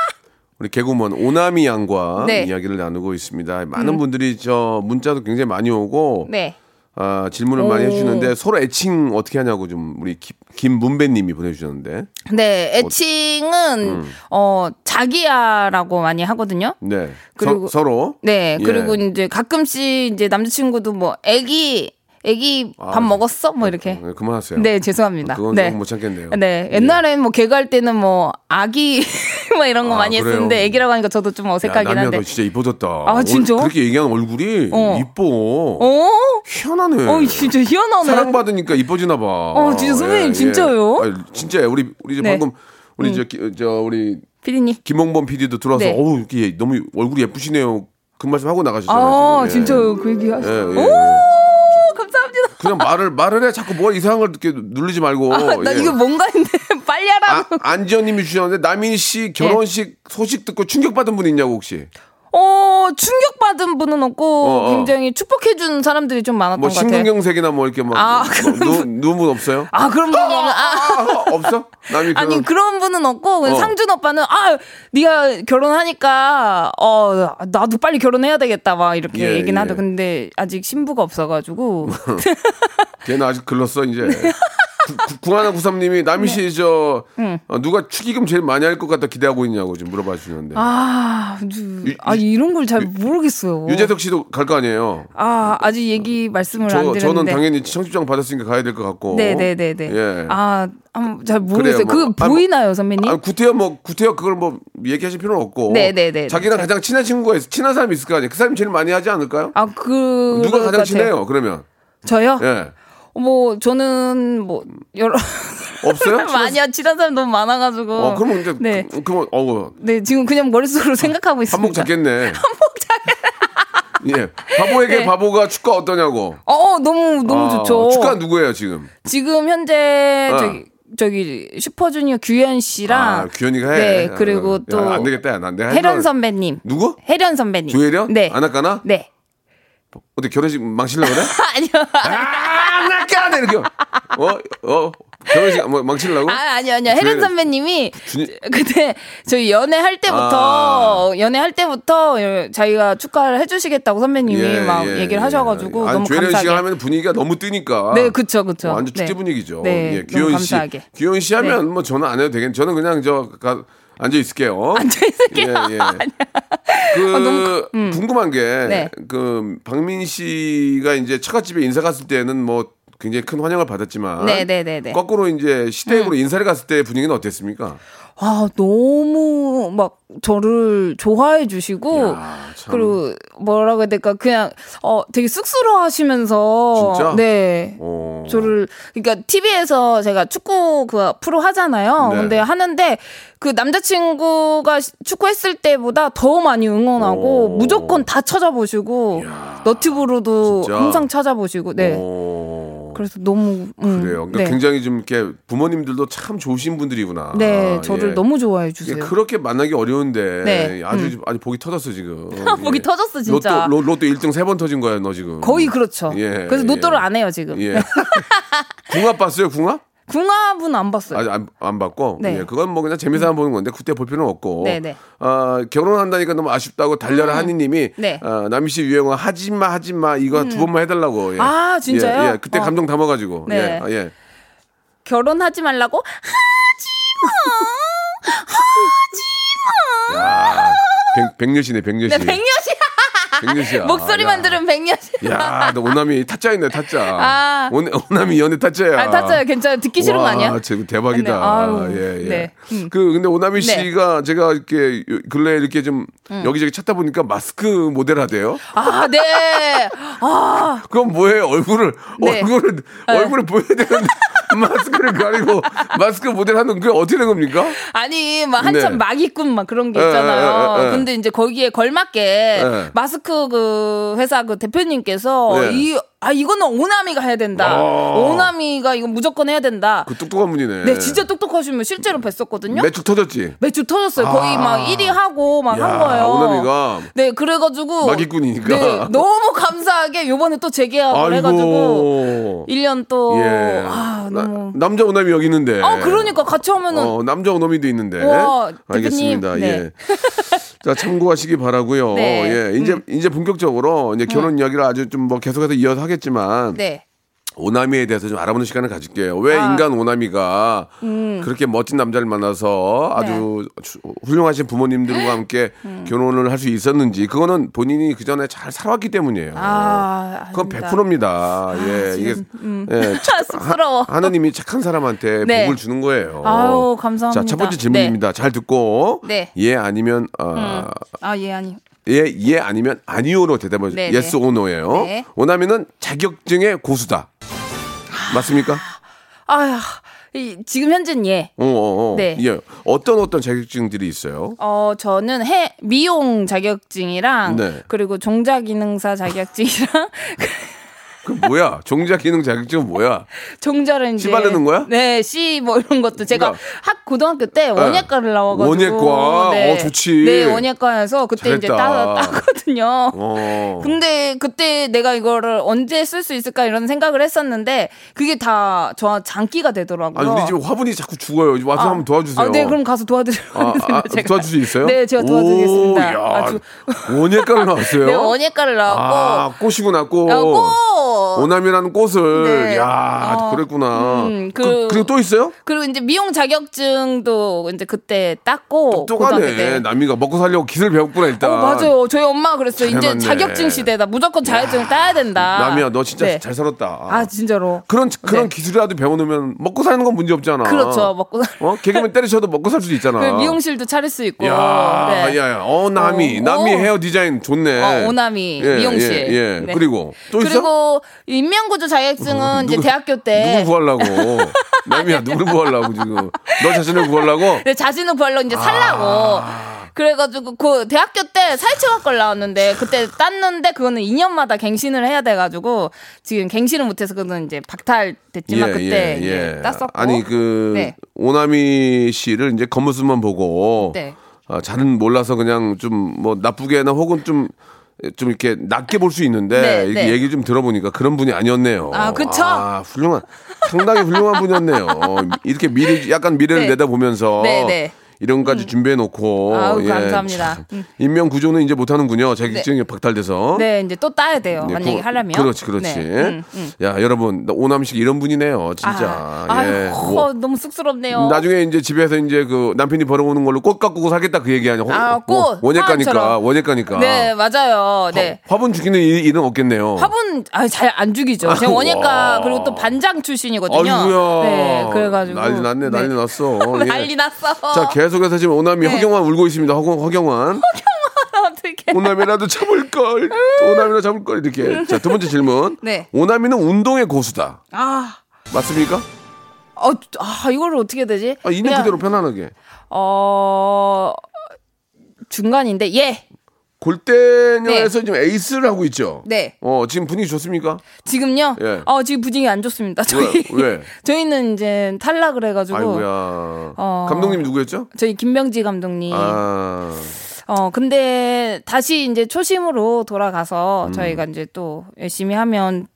우리 개구먼 오나미 양과 네. 이야기를 나누고 있습니다. 많은 분들이 저 문자도 굉장히 많이 오고, 네. 아, 질문을 많이 오. 해주시는데 서로 애칭 어떻게 하냐고 좀 우리 김, 김문배님이 보내주셨는데, 네, 애칭은 어 자기야라고 많이 하거든요. 네. 그리고- 서, 로 네, 예. 그리고 이제 가끔씩 이제 남자친구도 뭐 애기 애기 밥 아, 먹었어? 뭐 이렇게. 네, 그만하세요. 네, 죄송합니다. 그건 네. 못 참겠네요. 네, 옛날엔 뭐 개그할 때는 뭐 아기 뭐 이런 거 아, 많이 그래요? 했었는데 애기라고 하니까 저도 좀 야, 어색하긴 남이야 한데. 너 진짜 이뻐졌다. 아, 진짜? 올- 그렇게 얘기하는 얼굴이 어. 이뻐. 어? 희한하네. 어, 진짜 희한하네. 사랑받으니까 이뻐지나 봐. 어, 진짜 선배님 진짜요? 아니, 진짜요. 우리 우리 이제 네. 방금 우리 저, 기- 저 우리 피디님. 김홍범 PD도 들어와서 네. 어우 이게 너무 얼굴이 예쁘시네요. 그 말씀 하고 나가셨잖아요. 아. 예. 진짜요? 그 얘기 하시. 예, 예, 오, 예. 그냥 말을 말을 해 자꾸 뭐 이상한 걸 이렇게 누르지 말고. 아, 나 예. 이거 뭔가 했는데 빨리 하라고. 아, 안지현님이 주셨는데 남인 씨 결혼식 소식 듣고 충격받은 분 있냐고 혹시? 어, 충격받은 분은 없고 어, 어. 굉장히 축복해준 사람들이 좀 많았던 뭐 것 같아요. 심근경색이나 뭐 이렇게 막 아, 뭐, 누, 누운 분 없어요? 아, 그런 분은 아, 아, 없어? 남이 아니 결혼 그런 분은 없고 어. 상준 오빠는 아 네가 결혼하니까 어 나도 빨리 결혼해야 되겠다 막 이렇게 예, 얘기는 예. 하죠. 근데 아직 신부가 없어가지고 걔는 아직 글렀어 이제. 궁하나 구삼님이 남희 씨저 어, 누가 축의금 제일 많이 할 것 같다 기대하고 있냐고 지금 물어봐 주시는데. 아, 유- 아 이런 걸 잘 모르겠어요. 유재석 씨도 갈 거 아니에요. 아 아직 얘기 말씀을 안저 드렸는데. 저는 당연히 청첩장 받았으니까 가야 될 것 같고. 네네네네. 예. 아, 음, 잘 모르겠어요. 그래요, 뭐. 그 아, 뭐- 보이나요, 선배님? 아, 구태여 뭐 구태여 그걸 뭐 얘기하실 필요는 없고. 네네네네. 자기랑 가장 친한 친구가 있, 친한 사람이 있을 거 아니에요. 그 사람이 제일 많이 하지 않을까요? 아, 그 누가 가장. 친해요? 그러면 저요? 예 뭐 저는 뭐 여러 없어요? 많이 친한 사람 너무 많아가지고. 어 그러면 이제 네. 그, 그러면 어 네, 지금 그냥 머릿속으로 생각하고 있습니다. 한복 잡겠네. 한복 잡. 예 바보에게 네. 바보가 축가 어떠냐고. 어, 어, 너무 너무 아, 좋죠. 축가 누구예요 지금? 지금 현재 어. 저기 저기 슈퍼주니어 규현 씨랑 아 규현이가 해. 네, 그리고 야, 또안 되겠다. 야, 난 내가 혜련 선배님. 누구? 혜련 선배님. 조혜련? 네. 안 할까나? 네. 어디 결혼식 망치려고 그래? 아니요. 아, 나까네 이렇게. 어, 어, 결혼식 뭐 망치려고? 아, 아니요, 아니요. 조혜련- 선배님이 준이- 그때 저희 연애할 때부터 연애할 때부터 자기가 축하를 해 주시겠다고 선배님이 막 얘기를 하셔 가지고 아니, 너무 조혜련 감사하게. 씨가 하면 분위기가 너무 뜨니까. 네, 그쵸, 그쵸. 완전 축제 네. 분위기죠. 네, 예, 너무 규현 씨. 규현 씨 하면 뭐 저는 안 해도 되겠. 저는 그냥 저 가, 앉아 있을게요. 앉아 있을게요. 예, 예. 그 아, 너무 궁금한 게 네. 그 박민 씨가 이제 처갓집에 인사 갔을 때는 뭐 굉장히 큰 환영을 받았지만 네, 네, 네, 네. 거꾸로 이제 시댁으로 인사를 갔을 때 분위기는 어땠습니까? 아, 너무 막 저를 좋아해 주시고 야, 참. 그리고 뭐라고 해야 될까 그냥 어 되게 쑥스러워 하시면서 진짜? 네. 어. 저를 그러니까 TV에서 제가 축구 그 프로 하잖아요. 네. 근데 하는데 그 남자친구가 시- 축구했을 때보다 더 많이 응원하고 오. 무조건 다 찾아보시고 너튜브로도 진짜? 항상 찾아보시고 네. 어. 그래서 너무 음, 그래요. 그러니까 네. 굉장히 좀 이렇게 부모님들도 참 좋으신 분들이구나. 네, 저를 예. 너무 좋아해 주세요. 그렇게 만나기 어려운데 네, 아주 아주 복이 터졌어 지금. 복이 터졌어, 진짜. 로또 로, 로또 1등 세 번 터진 거야 너 지금. 거의 그렇죠. 예, 그래서 예. 로또를 안 해요 지금. 예. 궁합 봤어요 궁합? 궁합은 안 봤어요. 아직 안, 안 봤고. 네. 예, 그건 뭐 그냥 재미삼아 보는 건데 그때 볼 필요는 없고. 네, 네. 아, 결혼한다니까 너무 아쉽다고 달려라 하니님이 네. 음. 아, 남희 씨 유행어 하지마 하지마 이거 두 번만 해달라고. 예. 아, 진짜요? 예, 예. 그때 어. 감동 담아가지고. 네. 예, 아, 예. 결혼하지 말라고 야, 백, 백녀시네 백녀시. 네, 백녀시 백녀시야. 목소리만 야. 들으면 백녀시. 야, 너 오남이 타짜 있네 타짜. 아. 오, 오남이 연애 타짜야. 아, 탔어요. 괜찮아요. 듣기 싫은 거 와, 아니야? 제 대박이다. 네, 아유, 예, 예. 네. 음. 그 근데 오나미 네. 음. 씨가 제가 이렇게 요- 근래 이렇게 좀 여기저기 찾다 보니까 마스크 모델 하대요. 아, 네. 아, 그건 뭐예요? 얼굴을 네. 얼굴을 얼굴을 보여야 되는데 마스크를 가리고 마스크 모델 하는 그게 어떻게 된 겁니까? 아니, 막 한참 네. 막 입군 막 그런 게 예, 있잖아요. 예, 예, 예. 근데 이제 거기에 걸맞게 예. 마스크 그 회사 그 대표님께서 네. 이 아 이거는 오나미가 해야 된다. 오나미가 이건 무조건 해야 된다. 그 똑똑한 분이네. 네, 진짜 똑똑하시면 실제로 뵀었거든요. 매축 터졌지. 매주 터졌어요. 거의 아. 막 1위 하고 막한 야, 거예요. 오나미가 네, 그래가지고 마기꾼이니까. 네, 너무 감사하게 요번에 또 재계약을 해가지고 1년 또 예. 아, 나- 너무 남자 오남이 여기 있는데. 아 그러니까 같이 하면은 어, 남자 오남이도 있는데. 우와, 알겠습니다. 대표님. 예. 네. 자, 참고하시기 바라고요. 네. 예. 이제 이제 본격적으로 이제 결혼 이야기를 아주 좀 뭐 계속해서 이어서 하겠지만 네. 오나미에 대해서 좀 알아보는 시간을 가질게요. 왜 아. 인간 오나미가 음. 그렇게 멋진 남자를 만나서 아주 주- 훌륭하신 부모님들과 함께 음. 결혼을 할 수 있었는지 그거는 본인이 그 전에 잘 살아왔기 때문이에요. 아, 그건 아닙니다. 100%입니다. 예, 이게 예, 착- 쑥스러워. 하, 하나님이 착한 사람한테 네. 복을 주는 거예요. 아유, 감사합니다. 자, 첫 번째 질문입니다. 잘 듣고 네. 예 아니면 어, 아, 예, 아니. 예, 예 아니면 아니오로 대답을 네, yes 네. or no예요. 네. 오나미는 자격증의 고수다. 맞습니까? 아휴, 이, 지금 현재는 예. 어, 어, 어. 네. 예. 어떤 어떤 자격증들이 있어요? 어, 저는 해, 미용 자격증이랑, 네. 그리고 종자기능사 자격증이랑, 그 뭐야? 종자 기능 자격증은 뭐야? 종자를 이제. 씨 바르는 거야? 네, 씨, 뭐 이런 것도. 제가 그러니까- 학, 고등학교 때 원예과를 나와가지고. 원예과? 네. 어, 좋지. 네, 원예과에서 그때 이제 잘했다. 따, 따거든요. 어. 근데 그때 내가 이거를 언제 쓸 수 있을까 이런 생각을 했었는데 그게 다 저 장기가 되더라고요. 아니 우리 집 화분이 자꾸 죽어요. 와서 한번 도와주세요. 아, 네, 그럼 가서 도와드리려 아, 아, 제가. 도와줄 수 있어요? 네, 제가 도와드리겠습니다. 오, 야, 원예과를 나왔어요. 네, 원예과를 나왔고 아, 꽃이구나, 꽃. 오남이라는 꽃을. 네. 야, 어, 그랬구나. 음, 그, 그- 그 리고 또 있어요? 그리고 이제 미용 자격증도 이제 그때 땄고 고등학교 똑똑하네. 때. 남이가 먹고 살려고 기술 배웠구나, 일단. 어, 맞아요. 저희 엄마가 그랬어요. 이제 잘해놨네. 자격증 시대다. 무조건 자격증 을 따야 된다. 남이야, 너 진짜 네. 잘 살았다. 아, 진짜로. 그런 그런 네. 기술이라도 배워놓으면 먹고 사는 건 문제 없잖아. 그렇죠. 먹고 살- 어 개그맨 때리셔도 먹고 살 수도 있잖아. 그 미용실도 차릴 수 있고. 야, 네. 야, 야, 어 남이 어, 남이 어. 헤어 디자인 좋네. 어, 오나미 예, 미용실. 예, 예. 네. 그리고 또 있어? 그리고 인명구조 자격증은 이제 누구- 대학교 때 누굴 구하려고? 남이야, 누굴 구하려고 지금? 너 자신을 구하려고? 내 자신을 구하려 이제 살라고. 아. 그래가지고 그 대학교 때 사회체육학과를 나왔는데 그때 땄는데 그거는 2년마다 갱신을 해야 돼가지고 지금 갱신을 못해서 그거는 이제 박탈 됐지만 그때 이제 땄었고. 아니 그 네. 오나미 씨를 이제 겉모습만 보고 네. 아, 잘은 몰라서 그냥 좀 뭐 나쁘게나 혹은 좀 좀 이렇게 낮게 볼 수 있는데 네, 이렇게 네. 얘기 좀 들어보니까 그런 분이 아니었네요. 아, 그쵸? 아, 훌륭한 상당히 훌륭한 분이었네요. 이렇게 미래 약간 미래를 네. 내다보면서 네, 네. 이런 것까지 준비해 놓고 예, 아우, 감사합니다. 음. 인명 구조는 이제 못 하는군요. 자격증이 박탈돼서. 네, 이제 또 따야 돼요. 네, 만약에 그- 하려면. 그렇지, 그렇지. 네. 음, 음. 야, 여러분, 나 오남식 이런 분이네요, 진짜. 아, 예. 아유, 뭐, 어, 너무 쑥스럽네요. 나중에 이제 집에서 이제 그 남편이 벌어오는 걸로 꽃 가꾸고 살겠다 그 얘기 아니야. 아, 꽃, 원예가니까, 화환처럼. 원예가니까. 네, 맞아요. 네. 화, 분 죽이는 일, 일은 없겠네요. 화분 아, 잘 안 죽이죠. 제가 와. 그리고 또 반장 출신이거든요. 아이고야. 네, 그래가지고 난리 났네, 난리 네. 났어. 예. 난리 났어. 자, 계속 해서 지금 오남이 네. 허경환 울고 있습니다. 허경, 허경환. 어떻게? 오남이라도 참을걸. 오남이라도 참을걸. 이렇게. 자, 두 번째 질문. 네. 오남이는 운동의 고수다. 아, 맞습니까? 어, 아 이거를 어떻게 되지? 아, 있는 그냥, 그대로 편안하게. 어 중간인데 예. 골대녀에서 지금 에이스를 하고 있죠. 네. 어, 지금 분위기 좋습니까? 지금요? 예. 어 지금 분위기 안 좋습니다. 저희 왜? 왜? 저희는 이제 탈락을 해가지고 아이고야. 어. 감독님이 누구였죠? 저희 김명지 감독님. 아, 어 근데 다시 이제 초심으로 돌아가서 음. 저희가 이제 또 열심히 하면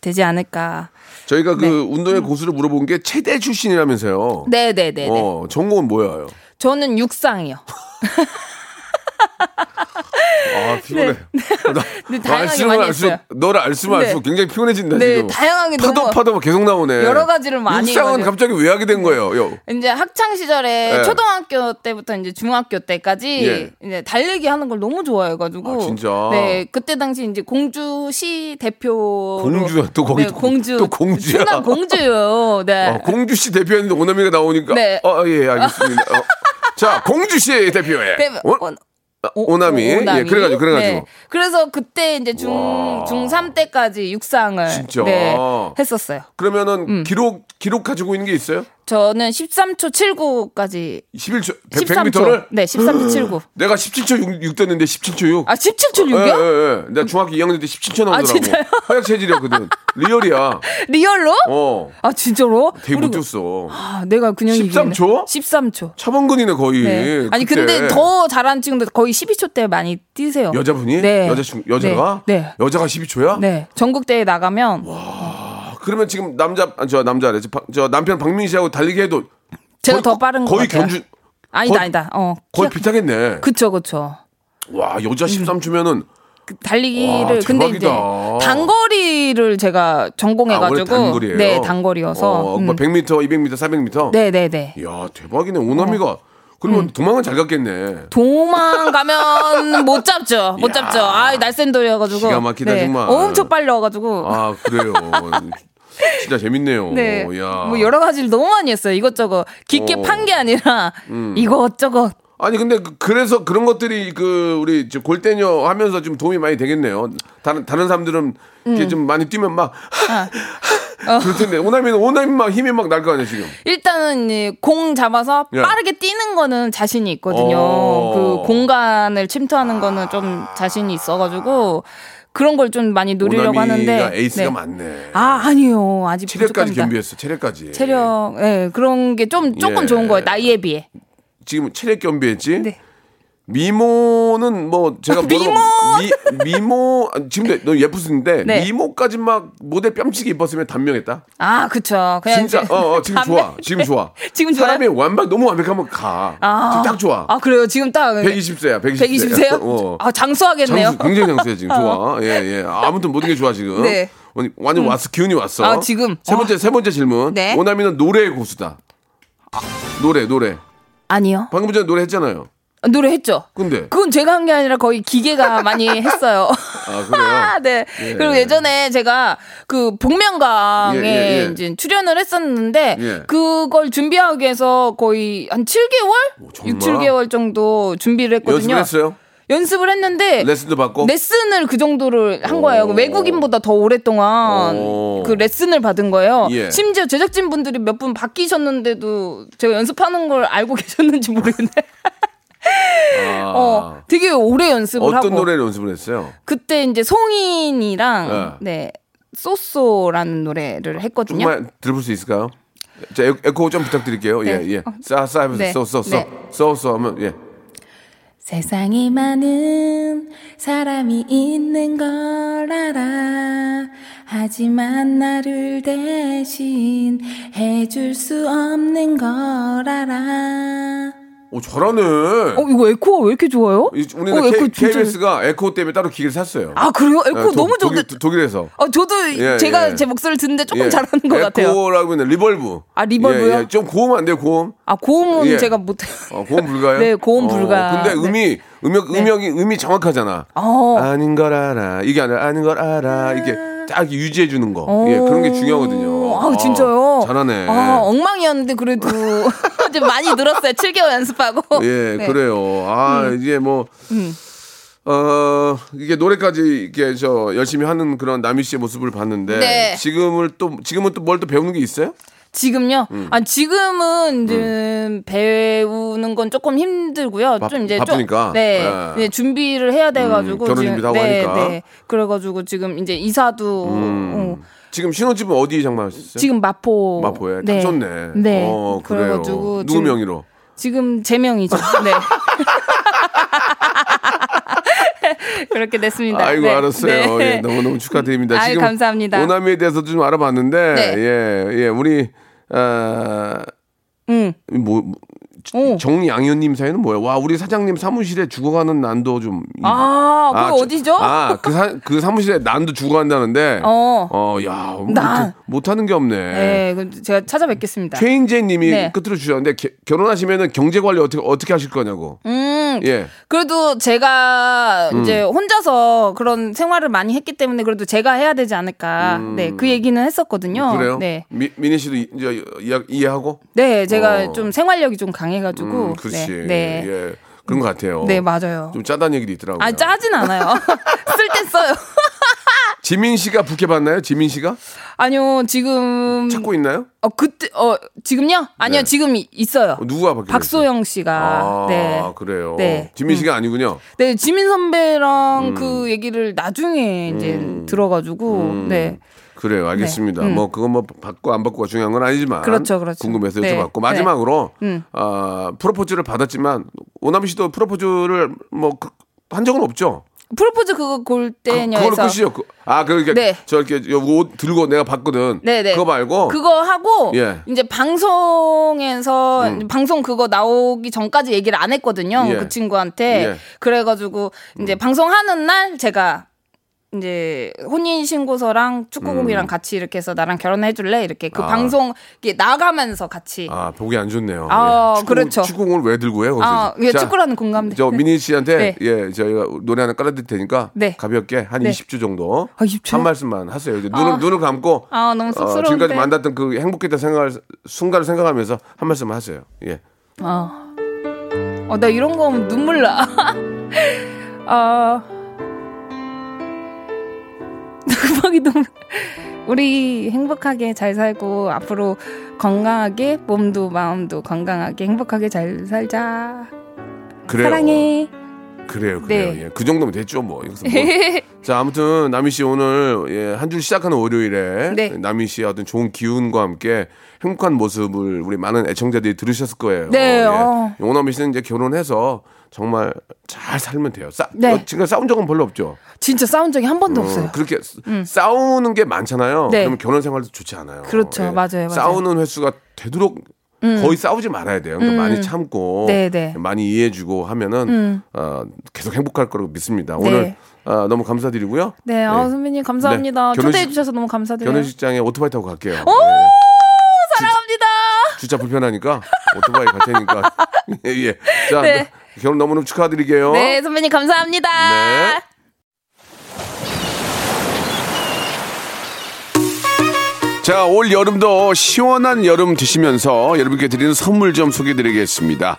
되지 않을까. 저희가 그 네. 운동의 고수를 물어본 게 체대 출신이라면서요. 네네네. 네 어, 전공은 뭐예요? 저는 육상이요. 아, 피곤해. 나, 네, 너 다양하게 알수록 많이 알수록, 했어요. 너를 알수록 네. 알수록 굉장히 피곤해진다, 네, 지금. 다양하게 파도 너무 파도 계속 나오네. 여러 가지를 많이 육상은. 갑자기 왜 하게 된 거예요? 요. 이제 학창 시절에 네. 초등학교 때부터 이제 중학교 때까지 예. 이제 달리기 하는 걸 너무 좋아해가지고 아, 진짜? 네 그때 당시 이제 공주시 대표 공주야, 또 거기 네, 공주 또 공주야. 충남 공주요 네 어, 공주시 대표였는데 오남이가 나오니까. 네. 어, 예, 알겠습니다. 어. 자, 공주시 대표에. 네, 어? 어, 오, 오남이. 예, 그래가지고, 그래가지고. 네. 그래서 그때 이제 중 와. 중3 때까지 육상을 진짜? 네, 했었어요. 그러면은 음. 기록, 기록 가지고 있는 게 있어요? 저는 13초 79까지 11초 13초. 100m를 네, 13초 79. 내가 17초 6, 6 됐는데 17초 6. 아, 17초 예, 6이요? 예, 예. 내가 중학교 2학년 때 17초 나오더라고. 진짜요? 허약 체질이었거든. 리얼이야. 리얼로? 어. 아, 진짜로? 되게 못 그리고- 뛰었어. 아, 내가 근육이 13초? 13초. 차범근이네 거의. 네. 아니 그때. 근데 더 잘하는 친구들 거의 12초 때 많이 뛰세요. 여자분이? 네. 여자 친 여자가? 네. 네. 여자가 12초야? 네. 전국 대회 나가면 그러면 지금 남자 아, 저 남자래. 저, 박- 저 남편 박민희 씨하고 달리기 해도 제가 거의- 더 빠른 것 거의 같아요. 견주 아니다 거의- 아니다. 어. 거의 비슷하겠네. 그쵸 그쵸. 와, 여자 13초면은 그 달리기를 와, 근데 이제. 단거리를 제가 전공해가지고 아, 원래 단거리예요. 네 단거리여서 어, 뭐 100m, 200m, 400m. 네네네 이야, 대박이네. 오남이가 그러면 음. 도망은 잘 갔겠네. 도망가면 못 잡죠 못 잡죠 아 날쌘 돌이어가지고 네. 기가 막히다, 정말. 엄청 빨려가지고 아, 그래요. 진짜 재밌네요. 네. 야. 뭐 여러 가지를 너무 많이 했어요. 이것저것 깊게 어. 음. 판게 아니라 이것저것. 아니 근데 그- 그래서 그런 것들이 그 우리 저 골대녀 하면서 좀 도움이 많이 되겠네요. 다른 다른 사람들은 이렇게 음. 좀 많이 뛰면 막 아. 그럴 텐데 오남이는 오남이 막 힘이 막 날 거 아니야 지금. 일단은 이공 잡아서 예. 빠르게 뛰는 거는 자신이 있거든요. 어. 그 공간을 침투하는 거는 좀 자신이 있어가지고 그런 걸 좀 많이 노리려고 오남이가 하는데. 에이스가 네. 많네. 아 아니요 아직 체력까지 부족합니다. 겸비했어. 체력까지. 체력, 예 그런 게 좀 조금 예. 좋은 거예요 나이에 비해. 지금 체력 겸비했지. 네. 미모는 뭐 제가 미모! 모르고 미, 미모 아, 지금 너 예쁘신데 네. 미모까지 막 모델 뺨치게 입었으면 단명했다. 아 그쵸. 그냥 진짜 어, 어 지금 좋아. 지금 좋아. 지금 좋아요? 사람이 완벽 너무 완벽하면 가. 아. 지금 딱 좋아. 아 그래요 지금 딱 120세야. 120세. 120세요? 어. 아 장수하겠네요. 장수, 굉장히 장수해 지금 좋아. 예 예. 아무튼 모든 게 좋아 지금. 네. 완- 완전 왔어 기운이 왔어. 아, 지금? 세 번째 세 번째 질문. 네. 오나미는 노래의 고수다. 아, 노래 노래. 아니요. 방금 전에 노래 했잖아요. 노래 했죠. 근데 그건 제가 한 게 아니라 거의 기계가 많이 했어요. 아 그래요. 아, 네. 예. 그리고 예전에 제가 그 복면가에 예, 예, 예. 이제 출연을 했었는데 예. 그걸 준비하기 위해서 거의 한 7개월? 정말? 6, 7개월 정도 준비를 했거든요. 연습했어요? 연습을 했는데 레슨도 받고. 레슨을 그 정도를 한 거예요. 오. 외국인보다 더 오랫동안 오. 그 레슨을 받은 거예요. 예. 심지어 제작진 분들이 몇 분 바뀌셨는데도 제가 연습하는 걸 알고 계셨는지 모르겠는데. 아. 어, 되게 오래 연습을 어떤 하고. 노래를 연습을 했어요? 그때 이제 송인이랑 네. 쏘쏘라는 노래를 했거든요. 정말 들어볼 수 있을까요? 자 에- 에코 좀 부탁드릴게요. 네. 예 예. 싸 싸 하면서 네. 쏘쏘쏘 네. 하면 예. 세상에 많은 사람이 있는 걸 알아. 하지만 나를 대신 해줄 수 없는 걸 알아. 오 잘하네. 어, 이거 에코가 왜 이렇게 좋아요? 이- 우리는 어, K, 에코 진짜- KBS가 에코 때문에 따로 기계를 샀어요. 아, 그래요? 에코 예, 도- 너무 좋은데. 독일, 독일에서. 어, 저도 예, 제가 예. 제 목소리를 듣는데 조금 예. 잘하는 것 같아요. 에코라고 하면 reverb. 아, reverb요? 예, 예. 좀 고음 안 돼요, 고음? 아, 고음은 예. 제가 못해요. 어, 고음 불가요? 네, 고음 불가. 근데 네. 음이 음역 음역이 음이 정확하잖아. 어. 아닌 걸 알아. 이게 아니라 아닌 걸 알아. 이게 딱 유지해 주는 거. 예, 그런 게 중요하거든요. 아, 진짜요? 잘하네. 아, 엉망이었는데 그래도 이제 많이 늘었어요. 7개월 연습하고. 예, 네. 음. 그래요. 아, 이제 뭐, 어, 이게 노래까지 이렇게 저 열심히 하는 그런 남희 씨의 모습을 봤는데, 네. 지금을 또, 지금은 또 뭘 또 배우는 게 있어요? 지금요? 음. 아, 지금은 이제 배우는 건 조금 힘들고요. 바- 좀 이제 바쁘니까? 좀 네, 예. 네, 준비를 해야 돼가지고 음, 결혼 지금- 준비도 하고 네, 하니까. 네. 그래가지고 지금 이제 이사도 어, 지금 신혼집은 어디 장만하셨어요? 지금 마포 마포에. 딱 네. 좋네. 네. 어, 그래요. 누구 지금- 명의로? 지금 제 명이죠. 네. 그렇게 됐습니다. 아이고, 네. 알았어요. 네. 예, 너무 너무 축하드립니다. 아유, 지금 감사합니다. 오남이에 대해서도 좀 알아봤는데, 네. 예, 예, 우리, 아, 응. 뭐, 뭐, 오. 정양현님 사연은 뭐야? 와, 우리 사장님 사무실에 죽어가는 난도 좀. 아, 그거 저- 어디죠? 아, 그, 사, 그 사무실에 난도 죽어간다는데. 어. 어, 야, 난. 못, 하는 게 없네. 네, 그 제가 찾아뵙겠습니다. 최인재 님이 네. 끝으로 주셨는데, 게- 결혼하시면은 경제 관리 어떻게, 어떻게 하실 거냐고. 음, 예. 그래도 제가 이제 혼자서 그런 생활을 많이 했기 때문에 그래도 제가 해야 되지 않을까. 네, 그 얘기는 했었거든요. 음. 그래요? 네. 미, 민희 씨도 이- 이제 이해, 이해하고? 네, 제가 어. 좀 생활력이 좀 강해 가지고. 음, 그렇지. 네. 네. 예. 그런 것 같아요. 네, 맞아요. 좀 짜다는 얘기도 있더라고요. 아, 짜진 않아요. 쓸땐 써요. 지민 씨가 부케 받나요? 지민 씨가 아니요, 지금 찾고 있나요? 어 그때 어 지금요? 아니요, 네. 지금 이- 있어요. 어, 누가 받게 박소영 씨가 아, 네. 그래요. 네. 지민 씨가 아니군요. 네, 지민 선배랑 음. 그 얘기를 나중에 이제 들어가지고 네. 그래요. 알겠습니다. 네, 음. 뭐 그건 뭐 받고 안 받고가 중요한 건 아니지만 그렇죠, 그렇죠. 궁금해서 네, 여쭤봤고 마지막으로 음. 어, 프로포즈를 받았지만 오남희 씨도 프로포즈를 뭐 한 적은 없죠. 프로포즈 그거 골 그, 그걸로 끝이요. 그, 아 그러니까 네. 저렇게 옷 들고 내가 봤거든. 네네. 그거 말고 그거 하고 예. 이제 방송에서 음. 방송 그거 나오기 전까지 얘기를 안 했거든요. 예. 그 친구한테. 예. 그래가지고 이제 방송하는 날 제가 이제 혼인 신고서랑 축구공이랑 음. 같이 이렇게 해서 나랑 결혼해 줄래 이렇게 그 아. 방송 이렇게 나가면서 같이 아 보기 안 좋네요. 아, 예. 축구, 그렇죠. 축구공을 왜 들고 해요? 아, 예, 자, 축구라는 공감대. 저 미니 씨한테 네. 예 저희가 노래 하나 깔아드릴 테니까 네. 가볍게 한 네. 20초 정도 아, 20초? 한 말씀만 하세요. 이제 눈을 아. 눈을 감고 아, 너무 어, 쑥스러운데. 지금까지 만났던 그 행복했던 생각을 순간을 생각하면서 한 말씀 하세요. 예. 어. 어, 나 이런 거 하면 눈물 나. 어. 음악이 너무. 우리 행복하게 잘 살고, 앞으로 건강하게, 몸도 마음도 건강하게 행복하게 잘 살자. 그래요. 사랑해. 그래요, 그래요. 네. 예. 그 정도면 됐죠, 뭐. 여기서 뭐. 자, 아무튼 남희 씨 오늘 예, 한 주 시작하는 월요일에 네. 남희 씨의 어떤 좋은 기운과 함께 행복한 모습을 우리 많은 애청자들이 들으셨을 거예요. 네, 예. 어. 오남희 씨는 이제 결혼해서 정말 잘 살면 돼요. 싸, 네. 어, 지금 싸운 적은 별로 없죠. 진짜 싸운 적이 한 번도 어, 없어요. 그렇게 싸우는 게 많잖아요. 네. 그러면 결혼 생활도 좋지 않아요. 예. 그렇죠. 맞아요, 맞아요. 싸우는 횟수가 되도록 거의 싸우지 말아야 돼요. 그러니까 많이 참고 네, 네. 많이 이해해주고 하면은 어, 계속 행복할 거라고 믿습니다. 네. 오늘 어, 너무 감사드리고요. 네, 아, 선배님 감사합니다. 네. 결혼식- 초대해 주셔서 너무 감사드려요. 결혼식장에 오토바이 타고 갈게요. 네. 사랑합니다. 주차 불편하니까 오토바이 갈 테니까. 예, 예. 자, 네. 결혼 너무너무 축하드리게요. 네, 선배님 감사합니다. 네. 자, 올 여름도 시원한 여름 드시면서 여러분께 드리는 선물 좀 소개해 드리겠습니다.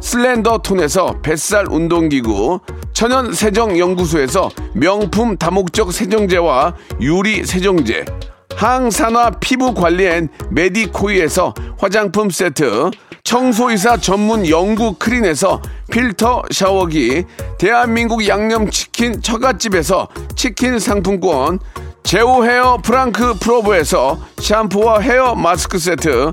슬렌더 톤에서 뱃살 운동기구, 천연 세정 연구소에서 명품 다목적 세정제와 유리 세정제, 항산화 피부 관리엔 메디코이에서 화장품 세트, 청소이사 전문 영구 크린에서 필터 샤워기, 대한민국 양념치킨 처갓집에서 치킨 상품권, 제오 헤어 프랑크 프로브에서 샴푸와 헤어 마스크 세트,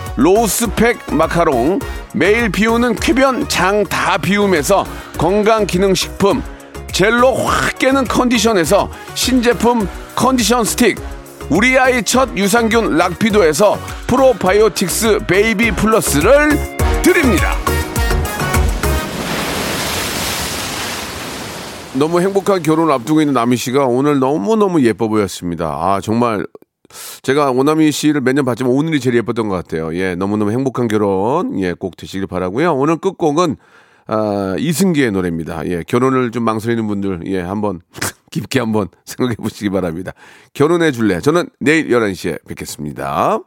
로스팩 마카롱, 매일 비우는 쾌변 장 다 비움에서 건강기능식품, 젤로 확 깨는 컨디션에서 신제품 컨디션 스틱, 우리 아이 첫 유산균 락피도에서 프로바이오틱스 베이비 플러스를 드립니다. 너무 행복한 결혼을 앞두고 있는 나미 씨가 오늘 너무너무 예뻐 보였습니다. 아, 정말 제가 오나미 씨를 몇 년 봤지만 오늘이 제일 예뻤던 것 같아요. 예, 너무너무 행복한 결혼, 예, 꼭 되시길 바라고요 오늘 끝곡은, 아, 이승기의 노래입니다. 예, 결혼을 좀 망설이는 분들, 예, 한번 깊게 한번 생각해 보시기 바랍니다. 결혼해 줄래? 저는 내일 11시에 뵙겠습니다.